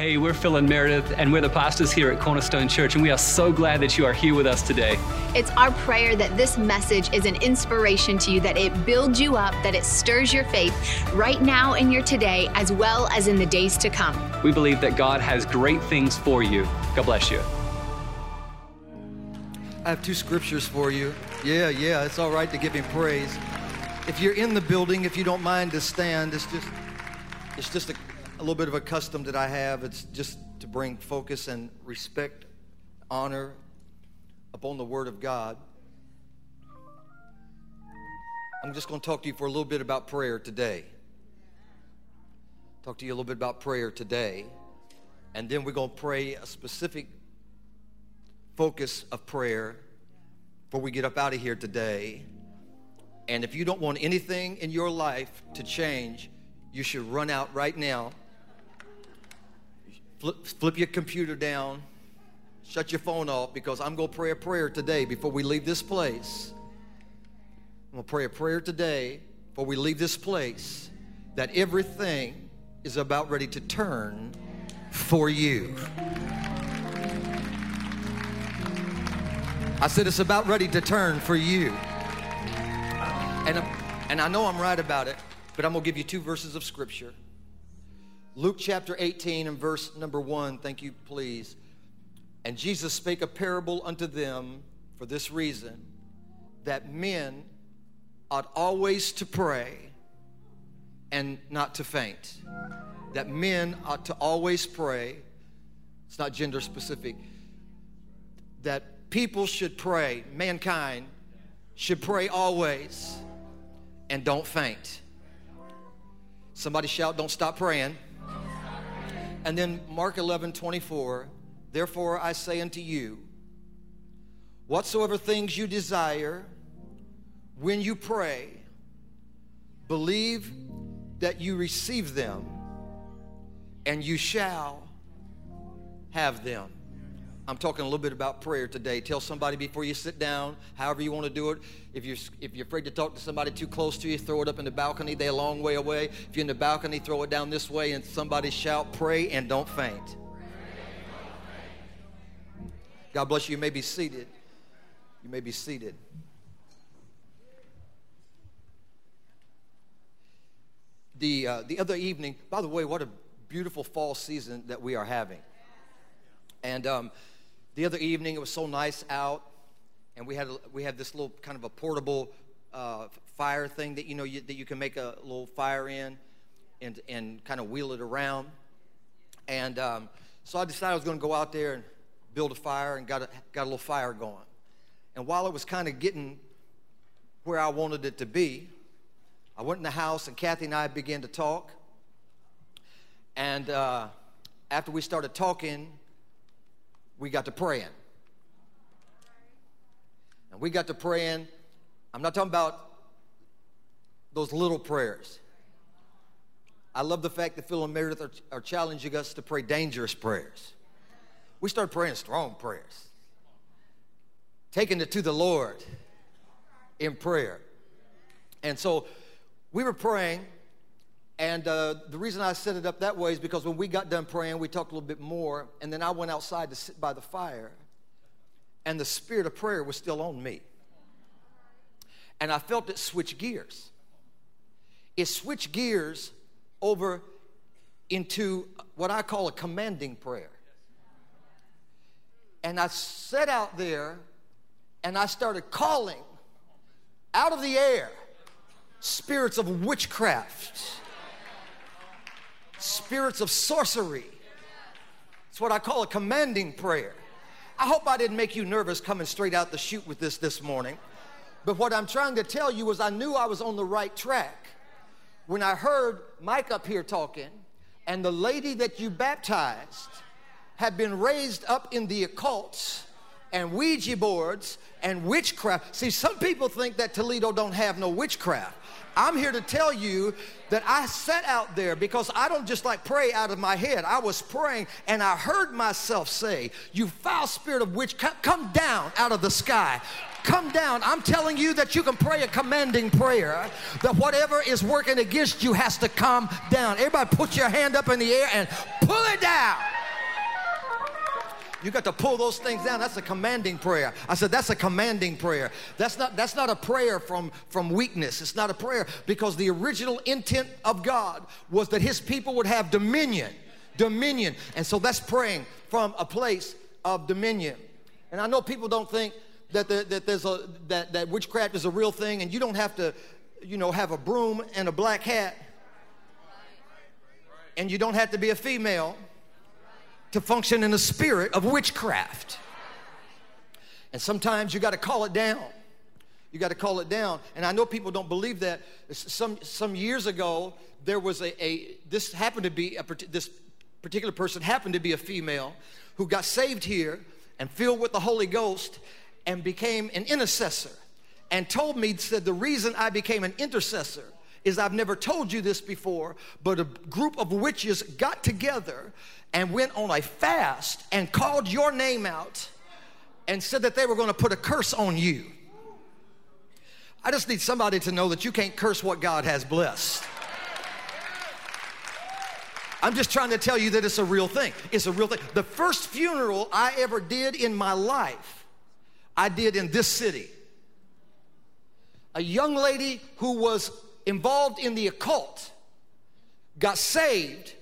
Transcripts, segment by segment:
Hey, we're Phil and Meredith, and we're the pastors here at Cornerstone Church, and we are so glad that you are here with us today. It's our prayer that this message is an inspiration to you, that it builds you up, that it stirs your faith right now in your today, as well as in the days to come. We believe that God has great things for you. God bless you. I have two scriptures for you. Yeah, yeah, it's all right to give him praise. If you're in the building, if you don't mind to stand, it's just it's just a a little bit of a custom that I have. It's just to bring focus and respect, honor upon the Word of God. I'm just going to talk to you for a little bit about prayer today. Talk to you a little bit about prayer today. And then we're going to pray a specific focus of prayer before we get up out of here today. And if you don't want anything in your life to change, you should run out right now flip, flip your computer down, shut your phone off because I'm going to pray a prayer today before we leave this place. I'm going to pray a prayer today before we leave this place that everything is about ready to turn for you. I said it's about ready to turn for you. And, and I know I'm right about it, but I'm going to give you two verses of scripture. Luke chapter 18 and verse number 1, thank you, please. And Jesus spake a parable unto them for this reason that men ought always to pray and not to faint. That men ought to always pray. It's not gender specific. That people should pray, mankind should pray always and don't faint. Somebody shout, don't stop praying. And then Mark 11, 24, therefore I say unto you, whatsoever things you desire, when you pray, believe that you receive them, and you shall have them. I'm talking a little bit about prayer today. Tell somebody before you sit down, however you want to do it. If you're, if you're afraid to talk to somebody too close to you, throw it up in the balcony. They're a long way away. If you're in the balcony, throw it down this way and somebody shout, pray and don't faint. God bless you. You may be seated. You may be seated. The, uh, the other evening, by the way, what a beautiful fall season that we are having. And um, the other evening, it was so nice out, and we had we had this little kind of a portable uh, fire thing that you know you, that you can make a little fire in, and and kind of wheel it around. And um, so I decided I was going to go out there and build a fire, and got a, got a little fire going. And while it was kind of getting where I wanted it to be, I went in the house, and Kathy and I began to talk. And uh, after we started talking, we got to praying. And we got to praying. I'm not talking about those little prayers. I love the fact that Phil and Meredith are, are challenging us to pray dangerous prayers. We started praying strong prayers, taking it to the Lord in prayer. And so we were praying, and uh, the reason I set it up that way is because when we got done praying, we talked a little bit more, and then I went outside to sit by the fire, and the spirit of prayer was still on me. And I felt it switch gears. It switched gears over into what I call a commanding prayer. And I sat out there and I started calling out of the air spirits of witchcraft spirits of sorcery. It's what I call a commanding prayer. I hope I didn't make you nervous coming straight out the chute with this this morning. But what I'm trying to tell you is I knew I was on the right track when I heard Mike up here talking and the lady that you baptized had been raised up in the occults and Ouija boards and witchcraft. See, some people think that Toledo don't have no witchcraft. I'm here to tell you that I sat out there because I don't just like pray out of my head. I was praying and I heard myself say, You foul spirit of witch, come down out of the sky. Come down. I'm telling you that you can pray a commanding prayer, that whatever is working against you has to come down. Everybody put your hand up in the air and pull it down. You got to pull those things down. That's a commanding prayer. I said, that's a commanding prayer. That's not, that's not a prayer from, from weakness. It's not a prayer because the original intent of God was that his people would have dominion. Dominion. And so that's praying from a place of dominion. And I know people don't think that, the, that there's a that, that witchcraft is a real thing and you don't have to, you know, have a broom and a black hat. And you don't have to be a female to function in the spirit of witchcraft. And sometimes you got to call it down. You got to call it down. And I know people don't believe that. Some, some years ago, there was a, a this happened to be, a, this particular person happened to be a female who got saved here and filled with the Holy Ghost and became an intercessor and told me, said, the reason I became an intercessor is I've never told you this before, but a group of witches got together and went on a fast and called your name out and said that they were going to put a curse on you. I just need somebody to know that you can't curse what God has blessed. I'm just trying to tell you that it's a real thing. It's a real thing. The first funeral I ever did in my life, I did in this city. A young lady who was involved in the occult got saved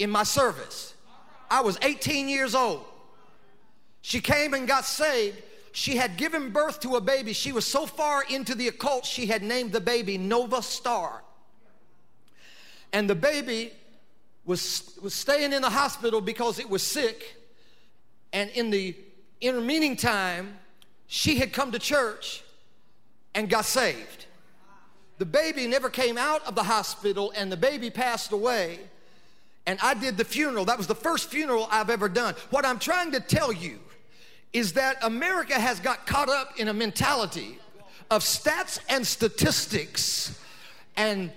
in my service. I was 18 years old. She came and got saved. She had given birth to a baby. She was so far into the occult, she had named the baby Nova Star. And the baby was, was staying in the hospital because it was sick. And in the intervening time, she had come to church and got saved. The baby never came out of the hospital, and the baby passed away. And I did the funeral. That was the first funeral I've ever done. What I'm trying to tell you is that America has got caught up in a mentality of stats and statistics and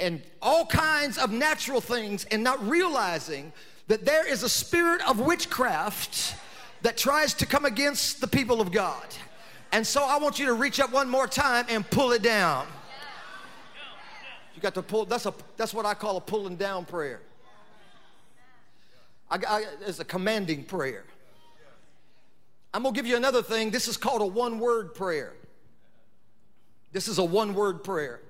and all kinds of natural things and not realizing that there is a spirit of witchcraft that tries to come against the people of God. And so I want you to reach up one more time and pull it down. You got to pull, that's, a, that's what I call a pulling down prayer. I, I, it's a commanding prayer. I'm gonna give you another thing. This is called a one word prayer. This is a one word prayer.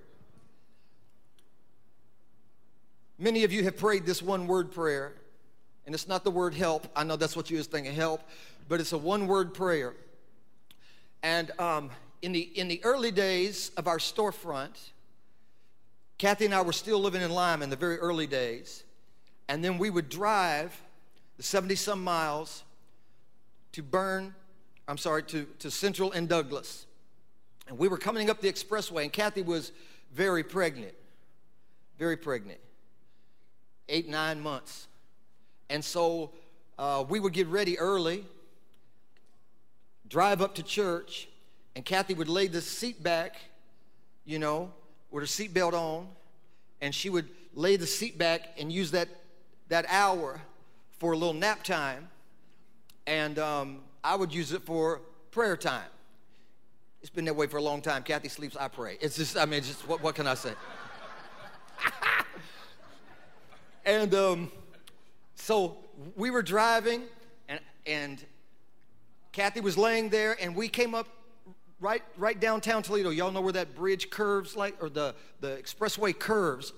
Many of you have prayed this one word prayer, and it's not the word help. I know that's what you was thinking, help, but it's a one word prayer. And um, in, the, in the early days of our storefront, Kathy and I were still living in Lima in the very early days. And then we would drive the 70 some miles to Byrne, I'm sorry, to, to Central and Douglas. And we were coming up the expressway, and Kathy was very pregnant, very pregnant eight, nine months. And so uh, we would get ready early, drive up to church, and Kathy would lay the seat back, you know, with her seatbelt on, and she would lay the seat back and use that, that hour for a little nap time, and um, I would use it for prayer time. It's been that way for a long time. Kathy sleeps, I pray. It's just, I mean, just what, what can I say? And um, so we were driving, and, and Kathy was laying there, and we came up right, right downtown Toledo. Y'all know where that bridge curves like, or the, the expressway curves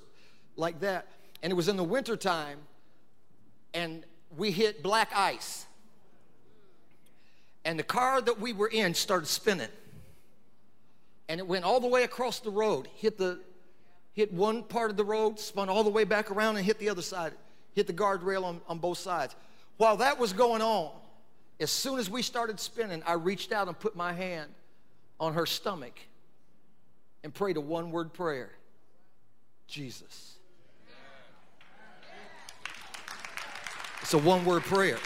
like that. And it was in the wintertime, and we hit black ice. And the car that we were in started spinning. And it went all the way across the road, hit the, hit one part of the road, spun all the way back around and hit the other side, hit the guardrail on, on both sides. While that was going on, as soon as we started spinning, I reached out and put my hand on her stomach and prayed a one word prayer Jesus. It's a one word prayer.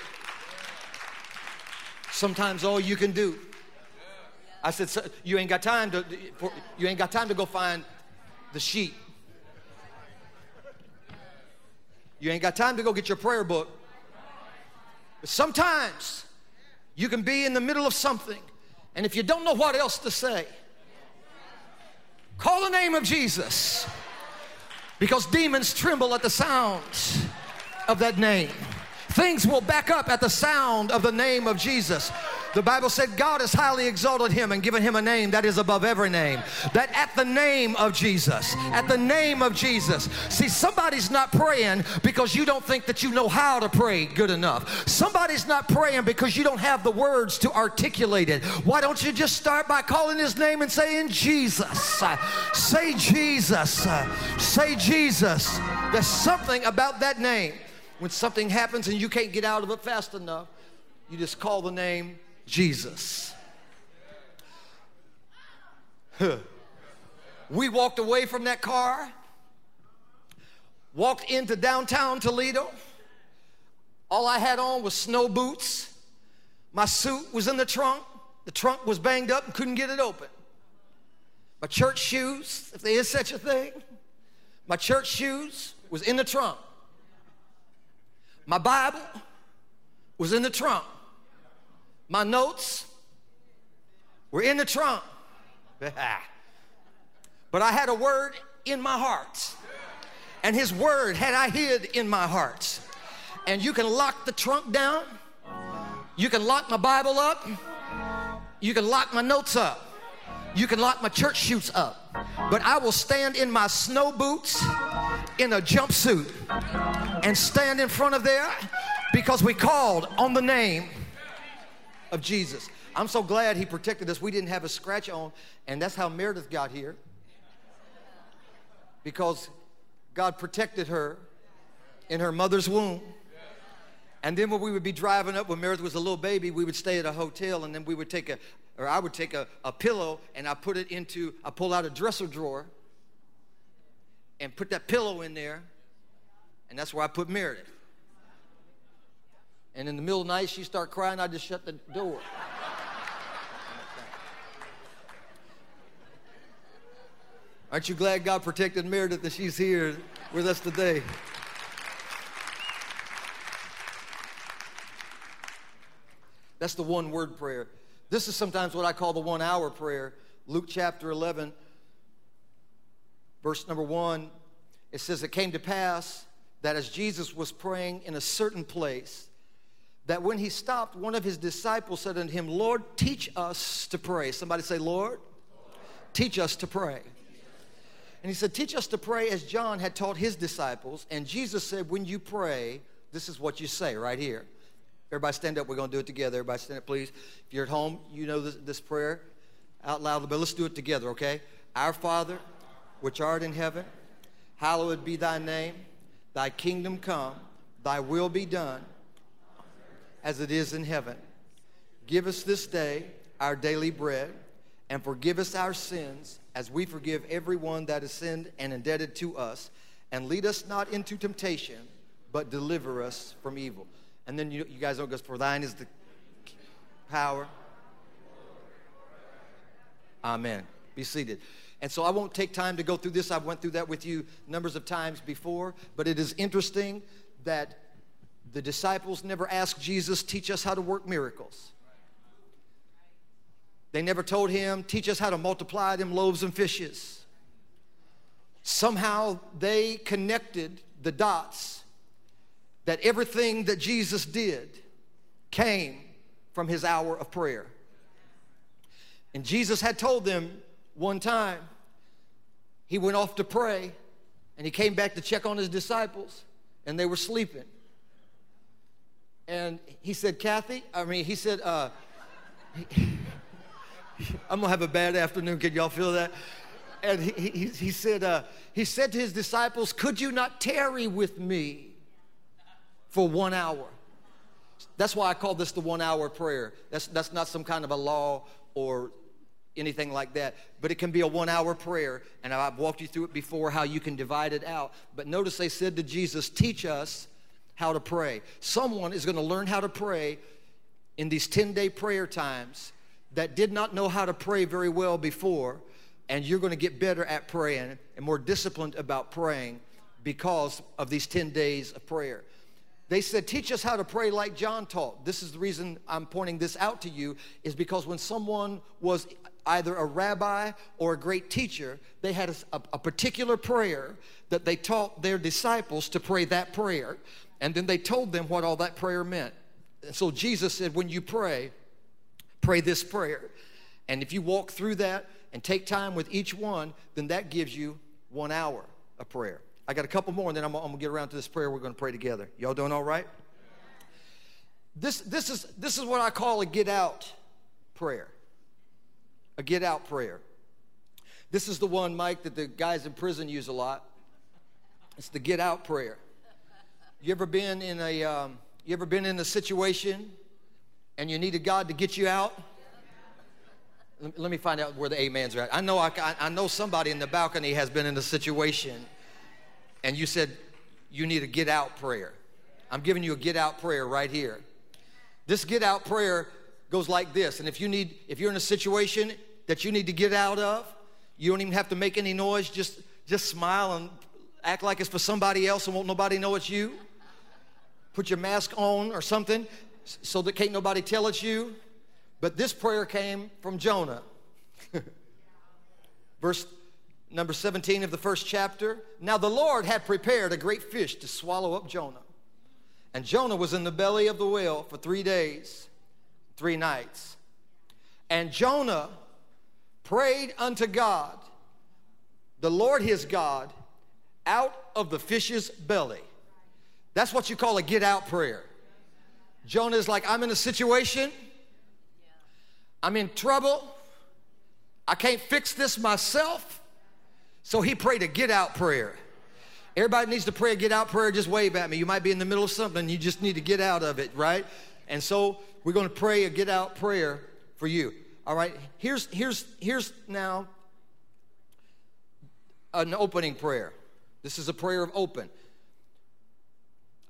Sometimes all you can do. I said, you ain't got time to, you ain't got time to go find the sheep. You ain't got time to go get your prayer book. But sometimes you can be in the middle of something, and if you don't know what else to say, call the name of Jesus because demons tremble at the sound of that name. Things will back up at the sound of the name of Jesus. The Bible said God has highly exalted him and given him a name that is above every name. That at the name of Jesus, at the name of Jesus. See, somebody's not praying because you don't think that you know how to pray good enough. Somebody's not praying because you don't have the words to articulate it. Why don't you just start by calling his name and saying, Jesus? Say Jesus. Say Jesus. There's something about that name. When something happens and you can't get out of it fast enough, you just call the name Jesus. Huh. We walked away from that car, walked into downtown Toledo. All I had on was snow boots. My suit was in the trunk. The trunk was banged up and couldn't get it open. My church shoes, if there is such a thing, my church shoes was in the trunk. My Bible was in the trunk. My notes were in the trunk. but I had a word in my heart. And his word had I hid in my heart. And you can lock the trunk down. You can lock my Bible up. You can lock my notes up. You can lock my church shoes up. But I will stand in my snow boots in a jumpsuit and stand in front of there because we called on the name of Jesus. I'm so glad he protected us. We didn't have a scratch on, and that's how Meredith got here because God protected her in her mother's womb. And then when we would be driving up, when Meredith was a little baby, we would stay at a hotel, and then we would take a, or I would take a, a pillow and I put it into, I pull out a dresser drawer and put that pillow in there, and that's where I put Meredith. And in the middle of the night, she start crying, I just shut the door. Aren't you glad God protected Meredith that she's here with us today? That's the one word prayer. This is sometimes what I call the one hour prayer. Luke chapter 11, verse number 1, it says, It came to pass that as Jesus was praying in a certain place, that when he stopped, one of his disciples said unto him, Lord, teach us to pray. Somebody say, Lord, teach us to pray. And he said, Teach us to pray as John had taught his disciples. And Jesus said, When you pray, this is what you say right here. Everybody stand up. We're going to do it together. Everybody stand up, please. If you're at home, you know this, this prayer out loud, but let's do it together, okay? Our Father, which art in heaven, hallowed be thy name. Thy kingdom come, thy will be done, as it is in heaven. Give us this day our daily bread, and forgive us our sins, as we forgive everyone that has sinned and indebted to us. And lead us not into temptation, but deliver us from evil. And then you, you guys know, goes, For thine is the power. Amen. Be seated. And so I won't take time to go through this. I've went through that with you numbers of times before, but it is interesting that the disciples never asked Jesus, teach us how to work miracles. They never told him, teach us how to multiply them loaves and fishes. Somehow they connected the dots that everything that Jesus did came from his hour of prayer. And Jesus had told them one time, he went off to pray and he came back to check on his disciples and they were sleeping. And he said, Kathy, I mean, he said, uh, I'm gonna have a bad afternoon. Can y'all feel that? And he, he, he said, uh, he said to his disciples, Could you not tarry with me for one hour? That's why I call this the one hour prayer. That's, that's not some kind of a law or anything like that. But it can be a one hour prayer. And I've walked you through it before how you can divide it out. But notice they said to Jesus, Teach us how to pray. Someone is going to learn how to pray in these 10 day prayer times that did not know how to pray very well before. And you're going to get better at praying and more disciplined about praying because of these 10 days of prayer. They said, Teach us how to pray like John taught. This is the reason I'm pointing this out to you, is because when someone was either a rabbi or a great teacher, they had a, a, particular prayer that they taught their disciples to pray that prayer. And then they told them what all that prayer meant. And so Jesus said, when you pray, pray this prayer. And if you walk through that and take time with each one, then that gives you one hour of prayer. I got a couple more, and then I'm, I'm gonna get around to this prayer. We're gonna pray together. Y'all doing all right? This, this, is, this is what I call a get out prayer. A get out prayer. This is the one, Mike, that the guys in prison use a lot. It's the get out prayer. You ever been in a um, you ever been in a situation and you needed God to get you out? Let me find out where the amens are at. I know I, I know somebody in the balcony has been in a situation and you said you need a get out prayer. I'm giving you a get out prayer right here. This get out prayer goes like this. And if you need, if you're in a situation that you need to get out of, you don't even have to make any noise. Just, just smile and act like it's for somebody else and won't nobody know it's you. Put your mask on or something so that can't nobody tell it's you. But this prayer came from Jonah. Verse number 17 of the first chapter. Now the Lord had prepared a great fish to swallow up Jonah. And Jonah was in the belly of the whale for three days, three nights. And Jonah prayed unto God, the Lord his God, out of the fish's belly. That's what you call a get out prayer. Jonah is like, I'm in a situation, I'm in trouble, I can't fix this myself. So he prayed a get out prayer. Everybody needs to pray a get out prayer. Just wave at me. You might be in the middle of something. You just need to get out of it, right? And so we're going to pray a get out prayer for you. All right. Here's here's here's now an opening prayer. This is a prayer of open.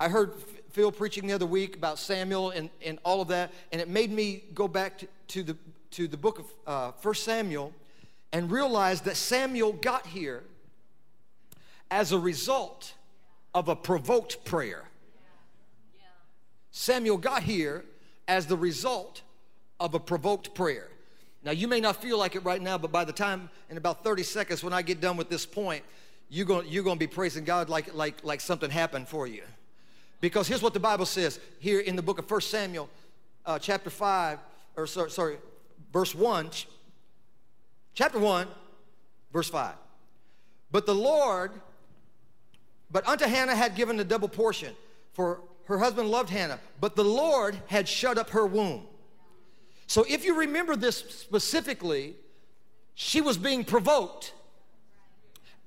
I heard Phil preaching the other week about Samuel and, and all of that, and it made me go back to, to the to the book of uh, 1 Samuel and realize that Samuel got here as a result of a provoked prayer. Samuel got here as the result of a provoked prayer. Now, you may not feel like it right now, but by the time, in about 30 seconds, when I get done with this point, you're going you're to be praising God like, like, like something happened for you. Because here's what the Bible says here in the book of 1 Samuel, uh, chapter 5, or sorry, sorry, verse 1, chapter 1, verse 5. But the Lord but unto Hannah had given a double portion, for her husband loved Hannah, but the Lord had shut up her womb. So if you remember this specifically, she was being provoked,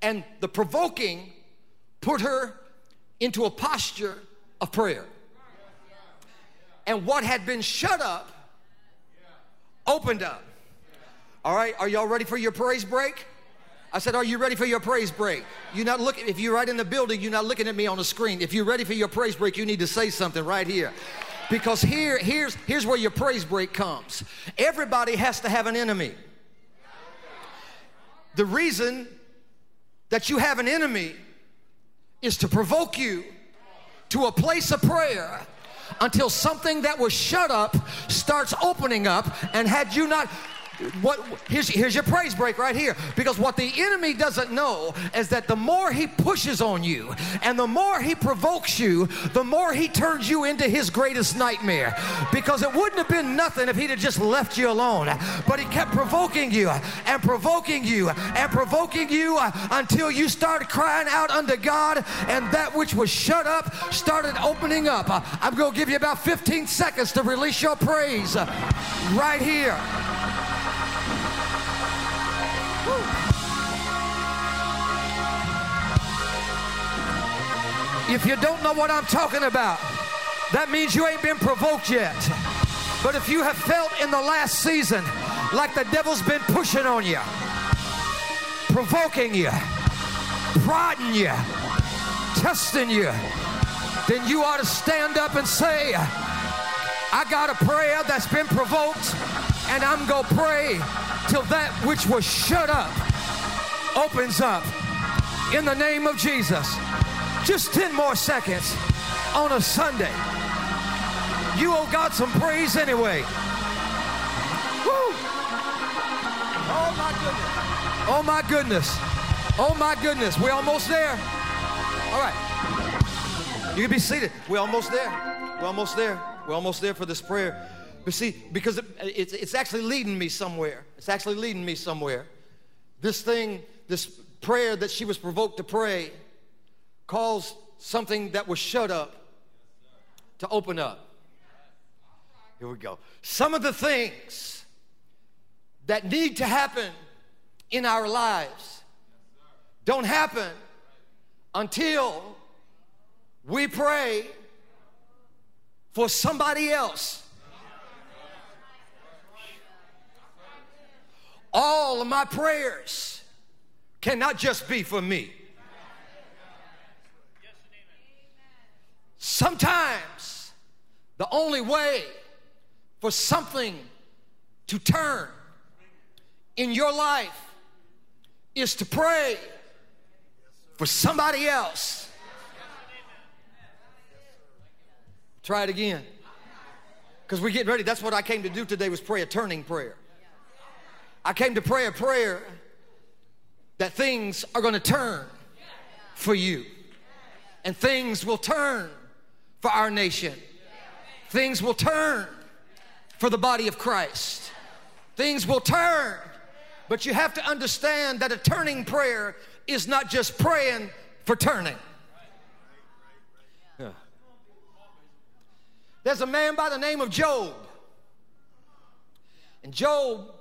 and the provoking put her into a posture of prayer. And what had been shut up opened up. All right, are y'all ready for your praise break? I said, Are you ready for your praise break? You're not looking, if you're right in the building, you're not looking at me on the screen. If you're ready for your praise break, you need to say something right here. Because here, here's, here's where your praise break comes. Everybody has to have an enemy. The reason that you have an enemy is to provoke you to a place of prayer until something that was shut up starts opening up. And had you not, what here's, here's your praise break right here. Because what the enemy doesn't know is that the more he pushes on you and the more he provokes you the more he turns you into his greatest nightmare. Because it wouldn't have been nothing if he'd have just left you alone. But he kept provoking you and provoking you and provoking you uh, until you started crying out unto God and that which was shut up started opening up. Uh, I'm going to give you about 15 seconds to release your praise uh, right here If you don't know what I'm talking about, that means you ain't been provoked yet. But if you have felt in the last season like the devil's been pushing on you, provoking you, prodding you, testing you, then you ought to stand up and say, I got a prayer that's been provoked, and I'm going to pray till that which was shut up opens up in the name of Jesus. Just 10 more seconds on a Sunday. You owe God some praise anyway. Woo! Oh my goodness. Oh my goodness. Oh my goodness. We're almost there. All right. You can be seated. We're almost there. We're almost there. We're almost there for this prayer. But see, because it, it's, it's actually leading me somewhere. It's actually leading me somewhere. This thing, this prayer that she was provoked to pray, caused something that was shut up to open up. Here we go. Some of the things that need to happen in our lives don't happen until we pray for somebody else. All of my prayers cannot just be for me. Sometimes the only way for something to turn in your life is to pray for somebody else. Try it again. Because we're getting ready. That's what I came to do today was pray a turning prayer. I came to pray a prayer that things are going to turn for you. And things will turn for our nation. Things will turn for the body of Christ. Things will turn. But you have to understand that a turning prayer is not just praying for turning. Yeah. There's a man by the name of Job. And Job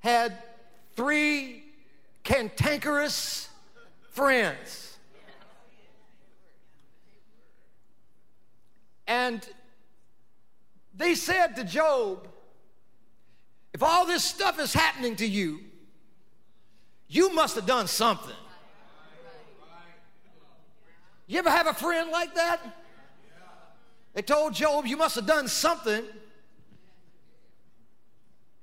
had three cantankerous friends. And they said to Job, if all this stuff is happening to you, you must have done something. You ever have a friend like that? They told Job, You must have done something.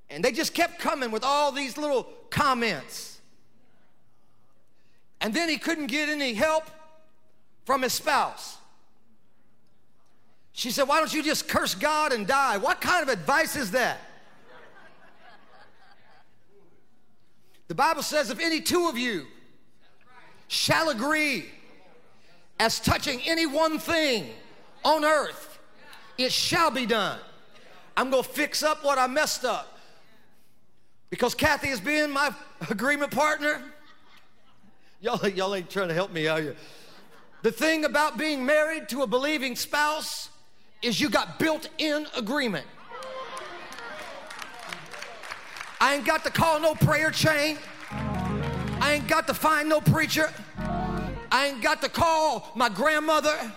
And they just kept coming with all these little comments. And then he couldn't get any help from his spouse. She said, Why don't you just curse God and die? What kind of advice is that? The Bible says, If any two of you shall agree as touching any one thing on earth, it shall be done. I'm going to fix up what I messed up. Because Kathy is being my agreement partner. Y'all, y'all ain't trying to help me, are you? The thing about being married to a believing spouse is you got built in agreement. I ain't got to call no prayer chain. I ain't got to find no preacher. I ain't got to call my grandmother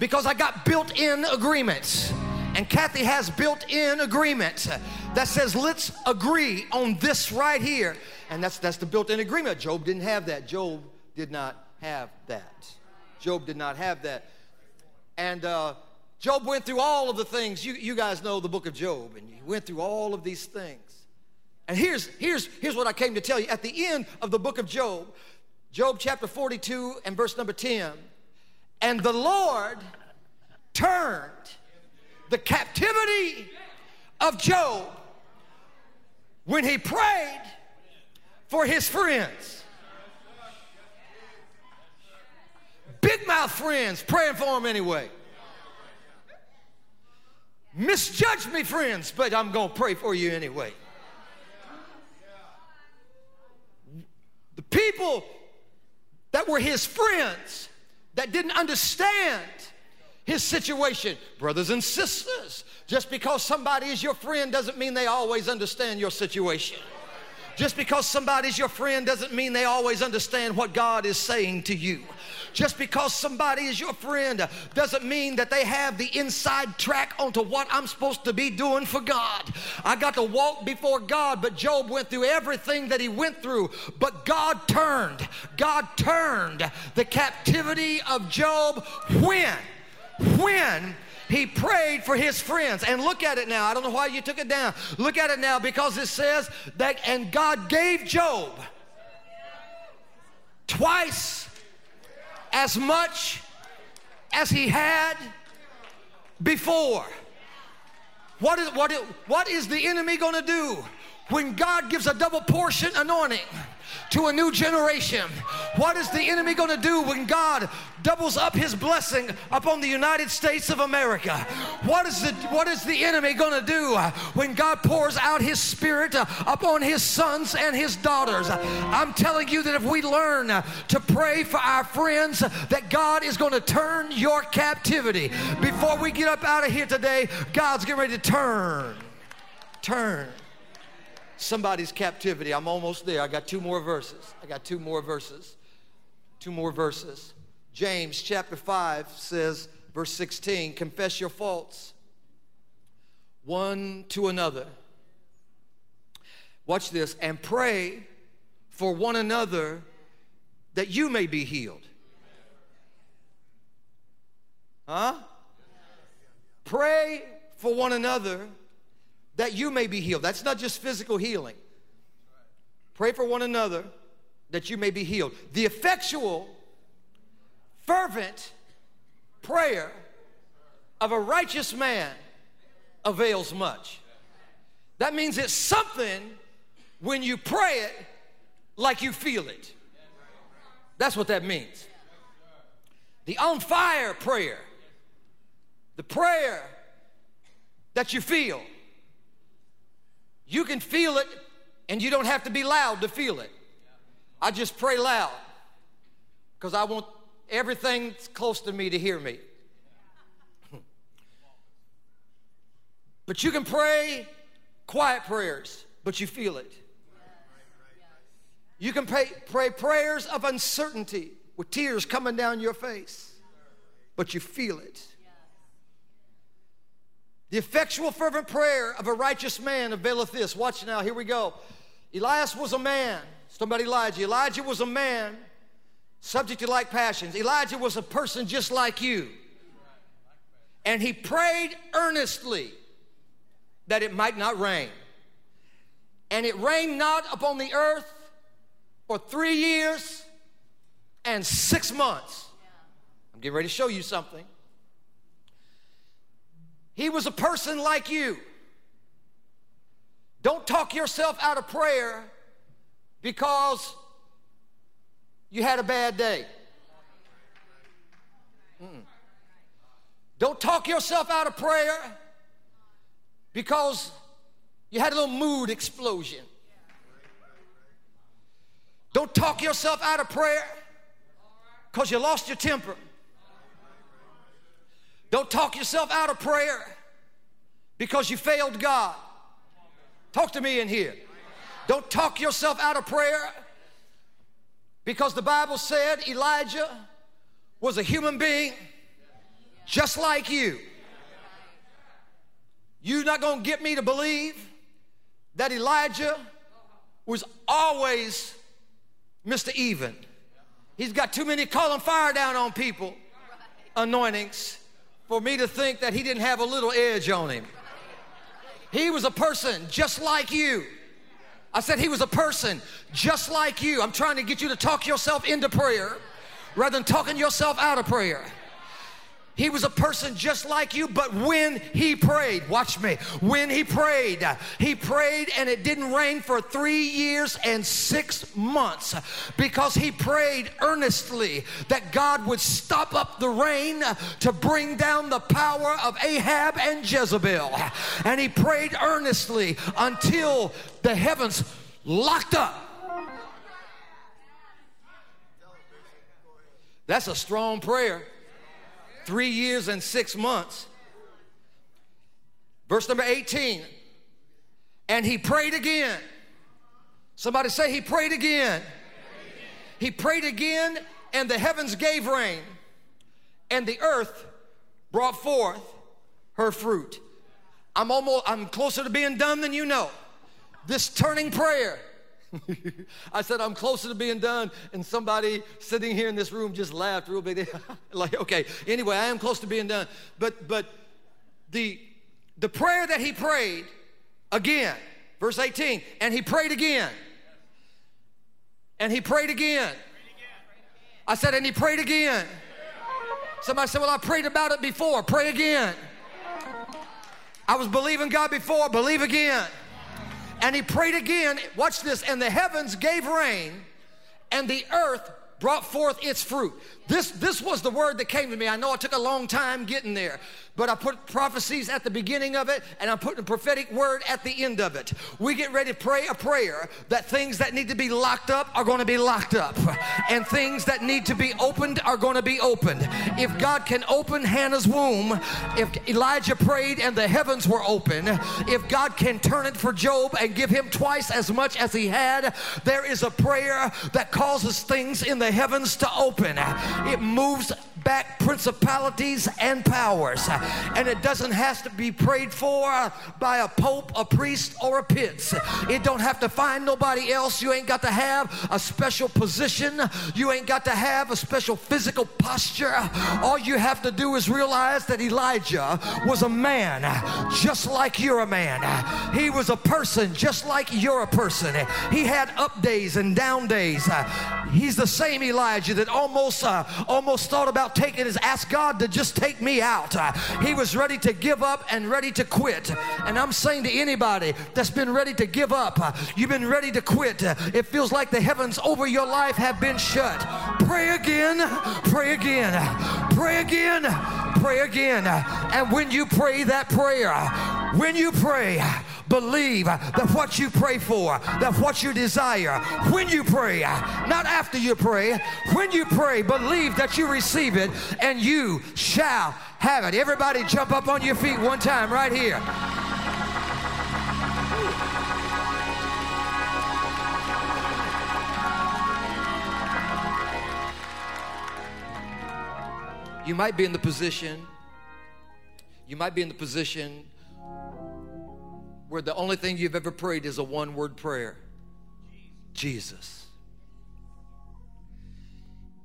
because I got built in agreements. And Kathy has built in agreement that says, let's agree on this right here. And that's, that's the built in agreement. Job didn't have that. Job did not have that. Job did not have that. And uh, Job went through all of the things. You, you guys know the book of Job, and he went through all of these things. And here's, here's, here's what I came to tell you. At the end of the book of Job, Job chapter 42 and verse number 10, and the Lord turned the captivity of Job when he prayed for his friends. Big mouth friends praying for him anyway. Misjudge me, friends, but I'm going to pray for you anyway. The people that were his friends that didn't understand his situation. Brothers and sisters, just because somebody is your friend doesn't mean they always understand your situation. Just because somebody's your friend doesn't mean they always understand what God is saying to you. Just because somebody is your friend doesn't mean that they have the inside track onto what I'm supposed to be doing for God. I got to walk before God, but Job went through everything that he went through, but God turned. God turned the captivity of Job when? When he prayed for his friends. And look at it now. I don't know why you took it down. Look at it now because it says that, and God gave Job twice as much as he had before. What is, what is, what is the enemy going to do when God gives a double portion anointing? To a new generation. What is the enemy going to do when God doubles up his blessing upon the United States of America? What is the, what is the enemy going to do uh, when God pours out his spirit uh, upon his sons and his daughters? I'm telling you that if we learn uh, to pray for our friends, that God is going to turn your captivity. Before we get up out of here today, God's getting ready to turn. Turn somebody's captivity. I'm almost there. I got two more verses. I got two more verses. Two more verses. James chapter 5 says, verse 16, confess your faults one to another. Watch this, and pray for one another that you may be healed. Huh? Pray for one another that you may be healed. That's not just physical healing. Pray for one another that you may be healed. The effectual, fervent prayer of a righteous man avails much. That means it's something when you pray it like you feel it. That's what that means. The on fire prayer, the prayer that you feel. You can feel it, and you don't have to be loud to feel it. I just pray loud because I want everything close to me to hear me. but you can pray quiet prayers, but you feel it. You can pray, pray prayers of uncertainty with tears coming down your face, but you feel it. The effectual, fervent prayer of a righteous man availeth this. Watch now, here we go. Elias was a man. Somebody Elijah. Elijah was a man subject to like passions. Elijah was a person just like you. And he prayed earnestly that it might not rain. And it rained not upon the earth for three years and six months. I'm getting ready to show you something. He was a person like you. Don't talk yourself out of prayer because you had a bad day. Mm-mm. Don't talk yourself out of prayer because you had a little mood explosion. Don't talk yourself out of prayer because you lost your temper. Don't talk yourself out of prayer because you failed God. Talk to me in here. Don't talk yourself out of prayer because the Bible said Elijah was a human being just like you. You're not going to get me to believe that Elijah was always Mr. Even. He's got too many calling fire down on people anointings for me to think that he didn't have a little edge on him. He was a person just like you. I said he was a person just like you. I'm trying to get you to talk yourself into prayer rather than talking yourself out of prayer. He was a person just like you, but when he prayed, watch me, when he prayed, he prayed and it didn't rain for three years and six months because he prayed earnestly that God would stop up the rain to bring down the power of Ahab and Jezebel. And he prayed earnestly until the heavens locked up. That's a strong prayer three years and six months. Verse number 18. And he prayed again. Somebody say, He prayed again. He prayed again, and the heavens gave rain, and the earth brought forth her fruit. I'm almost, I'm closer to being done than you know. This turning prayer I said, I'm closer to being done. And somebody sitting here in this room just laughed real big. like, okay, anyway, I am close to being done. But, but the, the prayer that he prayed again, verse 18, and he prayed again. And he prayed again. I said, and he prayed again. Somebody said, well, I prayed about it before. Pray again. I was believing God before, believe again. And he prayed again, watch this, and the heavens gave rain, and the earth brought forth its fruit. This, this was the word that came to me. I know it took a long time getting there, but I put prophecies at the beginning of it and I'm putting a prophetic word at the end of it. We get ready to pray a prayer that things that need to be locked up are going to be locked up and things that need to be opened are going to be opened. If God can open Hannah's womb, if Elijah prayed and the heavens were open, if God can turn it for Job and give him twice as much as he had, there is a prayer that causes things in the heavens to open. It moves back principalities and powers. And it doesn't have to be prayed for by a pope, a priest, or a pitts. It don't have to find nobody else. You ain't got to have a special position. You ain't got to have a special physical posture. All you have to do is realize that Elijah was a man just like you're a man. He was a person just like you're a person. He had up days and down days. He's the same Elijah that almost uh, almost thought about taking his ask God to just take me out. He was ready to give up and ready to quit. And I'm saying to anybody that's been ready to give up, you've been ready to quit. It feels like the heavens over your life have been shut. Pray again, pray again, pray again, pray again. And when you pray that prayer, when you pray, believe that what you pray for, that what you desire, when you pray, not after you pray, when you pray, believe that you receive it and you shall have it. Everybody jump up on your feet one time right here. You might be in the position, you might be in the position where the only thing you've ever prayed is a one word prayer Jesus.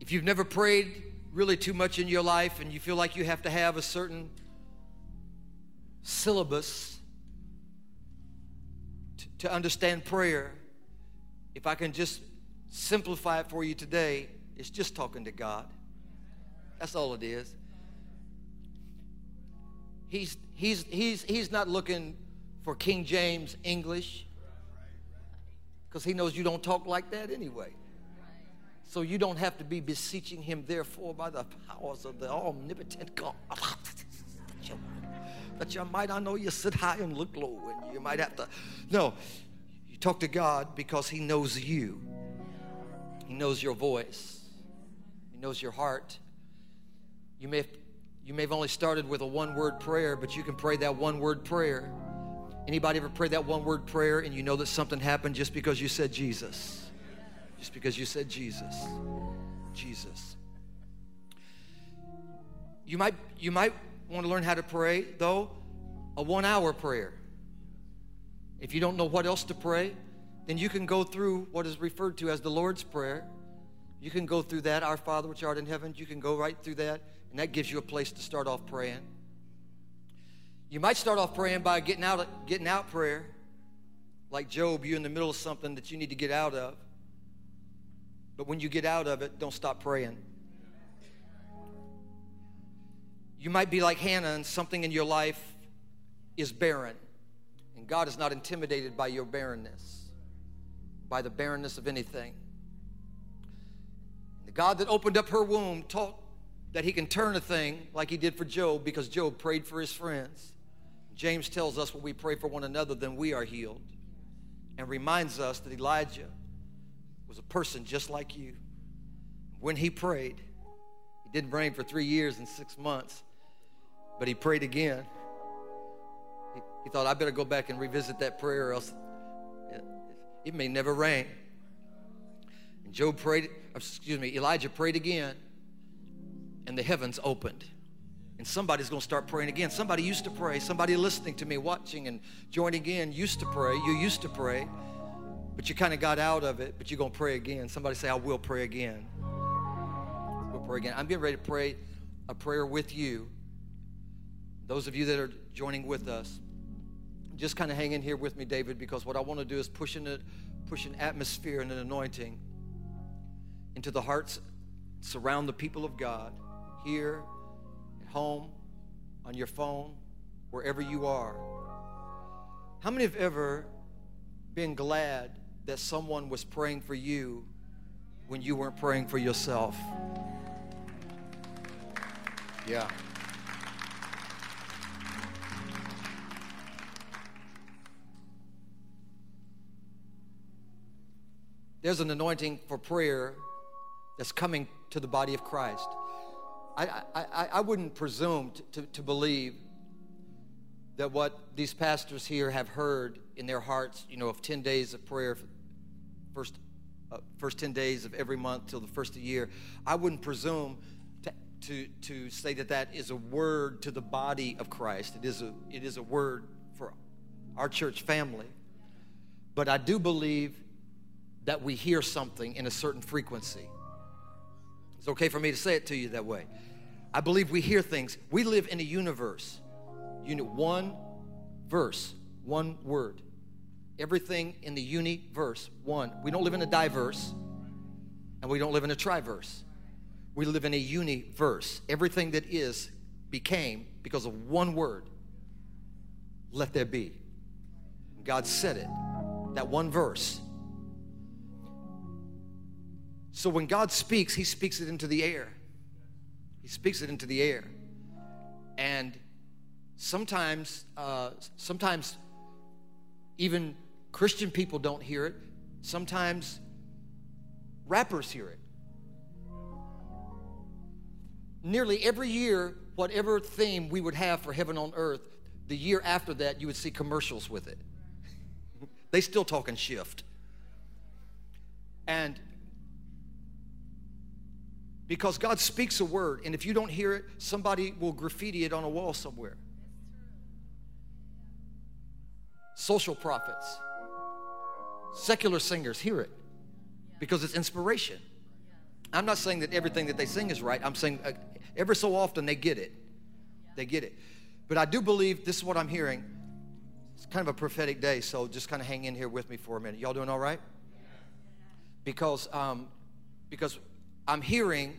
If you've never prayed really too much in your life and you feel like you have to have a certain syllabus to, to understand prayer, if I can just simplify it for you today, it's just talking to God. That's all it is. He's, he's, he's, he's not looking for King James English because he knows you don't talk like that anyway. So you don't have to be beseeching him, therefore, by the powers of the omnipotent God. that you might, I know you sit high and look low, and you might have to. No, you talk to God because he knows you, he knows your voice, he knows your heart. You may have, you may have only started with a one word prayer, but you can pray that one word prayer Anybody ever pray that one word prayer and you know that something happened just because you said Jesus? Just because you said Jesus. Jesus. You might you might want to learn how to pray though a 1 hour prayer. If you don't know what else to pray, then you can go through what is referred to as the Lord's prayer. You can go through that, Our Father which art in heaven. You can go right through that, and that gives you a place to start off praying. You might start off praying by getting out, getting out prayer. Like Job, you're in the middle of something that you need to get out of. But when you get out of it, don't stop praying. You might be like Hannah, and something in your life is barren. And God is not intimidated by your barrenness, by the barrenness of anything. The God that opened up her womb taught that he can turn a thing like he did for Job because Job prayed for his friends. James tells us when we pray for one another, then we are healed. And reminds us that Elijah was a person just like you. When he prayed, he didn't rain for three years and six months, but he prayed again. He, he thought, I better go back and revisit that prayer, or else it, it may never rain. And Job prayed, excuse me, Elijah prayed again, and the heavens opened. And somebody's going to start praying again. Somebody used to pray. Somebody listening to me, watching and joining in used to pray. You used to pray, but you kind of got out of it, but you're going to pray again. Somebody say, I will pray again. We'll pray again. I'm getting ready to pray a prayer with you. Those of you that are joining with us, just kind of hang in here with me, David, because what I want to do is push, push an atmosphere and an anointing into the hearts, surround the people of God here home, on your phone, wherever you are. How many have ever been glad that someone was praying for you when you weren't praying for yourself. Yeah. There's an anointing for prayer that's coming to the body of Christ. I, I, I wouldn't presume to, to, to believe that what these pastors here have heard in their hearts, you know, of 10 days of prayer, first, uh, first 10 days of every month till the first of the year, I wouldn't presume to, to, to say that that is a word to the body of Christ. It is a, it is a word for our church family. But I do believe that we hear something in a certain frequency. It's okay for me to say it to you that way. I believe we hear things. We live in a universe. Unit one verse, one word. Everything in the universe, one. We don't live in a diverse, and we don't live in a triverse. We live in a universe. Everything that is became because of one word. Let there be. God said it. That one verse. So when God speaks, He speaks it into the air. He speaks it into the air. And sometimes, uh, sometimes even Christian people don't hear it. Sometimes rappers hear it. Nearly every year, whatever theme we would have for heaven on earth, the year after that, you would see commercials with it. they still talking shift. And because God speaks a word, and if you don't hear it, somebody will graffiti it on a wall somewhere. Social prophets, secular singers hear it because it's inspiration. I'm not saying that everything that they sing is right. I'm saying uh, every so often they get it. They get it. But I do believe this is what I'm hearing. It's kind of a prophetic day, so just kind of hang in here with me for a minute. Y'all doing all right? Because um, because I'm hearing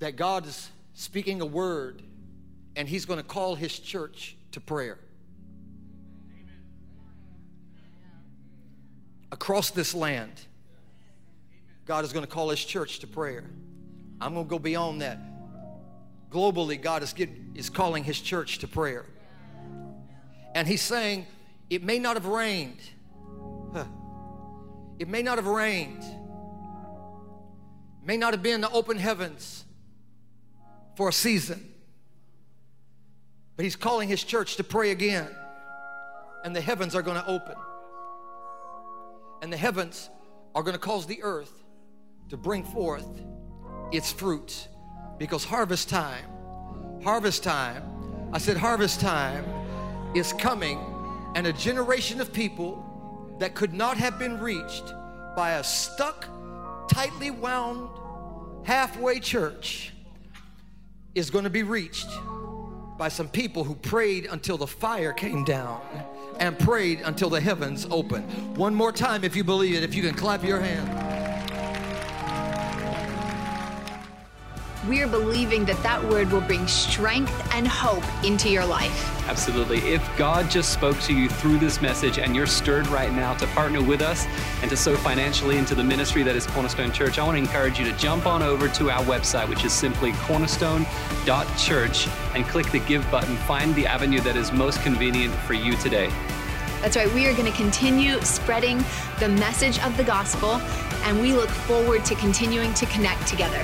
that God is speaking a word and He's going to call His church to prayer. Across this land, God is going to call His church to prayer. I'm going to go beyond that. Globally, God is, get, is calling His church to prayer. And He's saying, it may not have rained. Huh. It may not have rained may not have been the open heavens for a season, but He's calling His church to pray again, and the heavens are going to open. And the heavens are going to cause the earth to bring forth its fruit because harvest time, harvest time, I said, harvest time is coming, and a generation of people that could not have been reached by a stuck tightly wound halfway church is going to be reached by some people who prayed until the fire came down and prayed until the heavens opened. One more time, if you believe it, if you can clap your hand. We're believing that that word will bring strength and hope into your life. Absolutely. If God just spoke to you through this message and you're stirred right now to partner with us and to sow financially into the ministry that is Cornerstone Church, I want to encourage you to jump on over to our website, which is simply cornerstone.church, and click the give button. Find the avenue that is most convenient for you today. That's right. We are going to continue spreading the message of the gospel, and we look forward to continuing to connect together.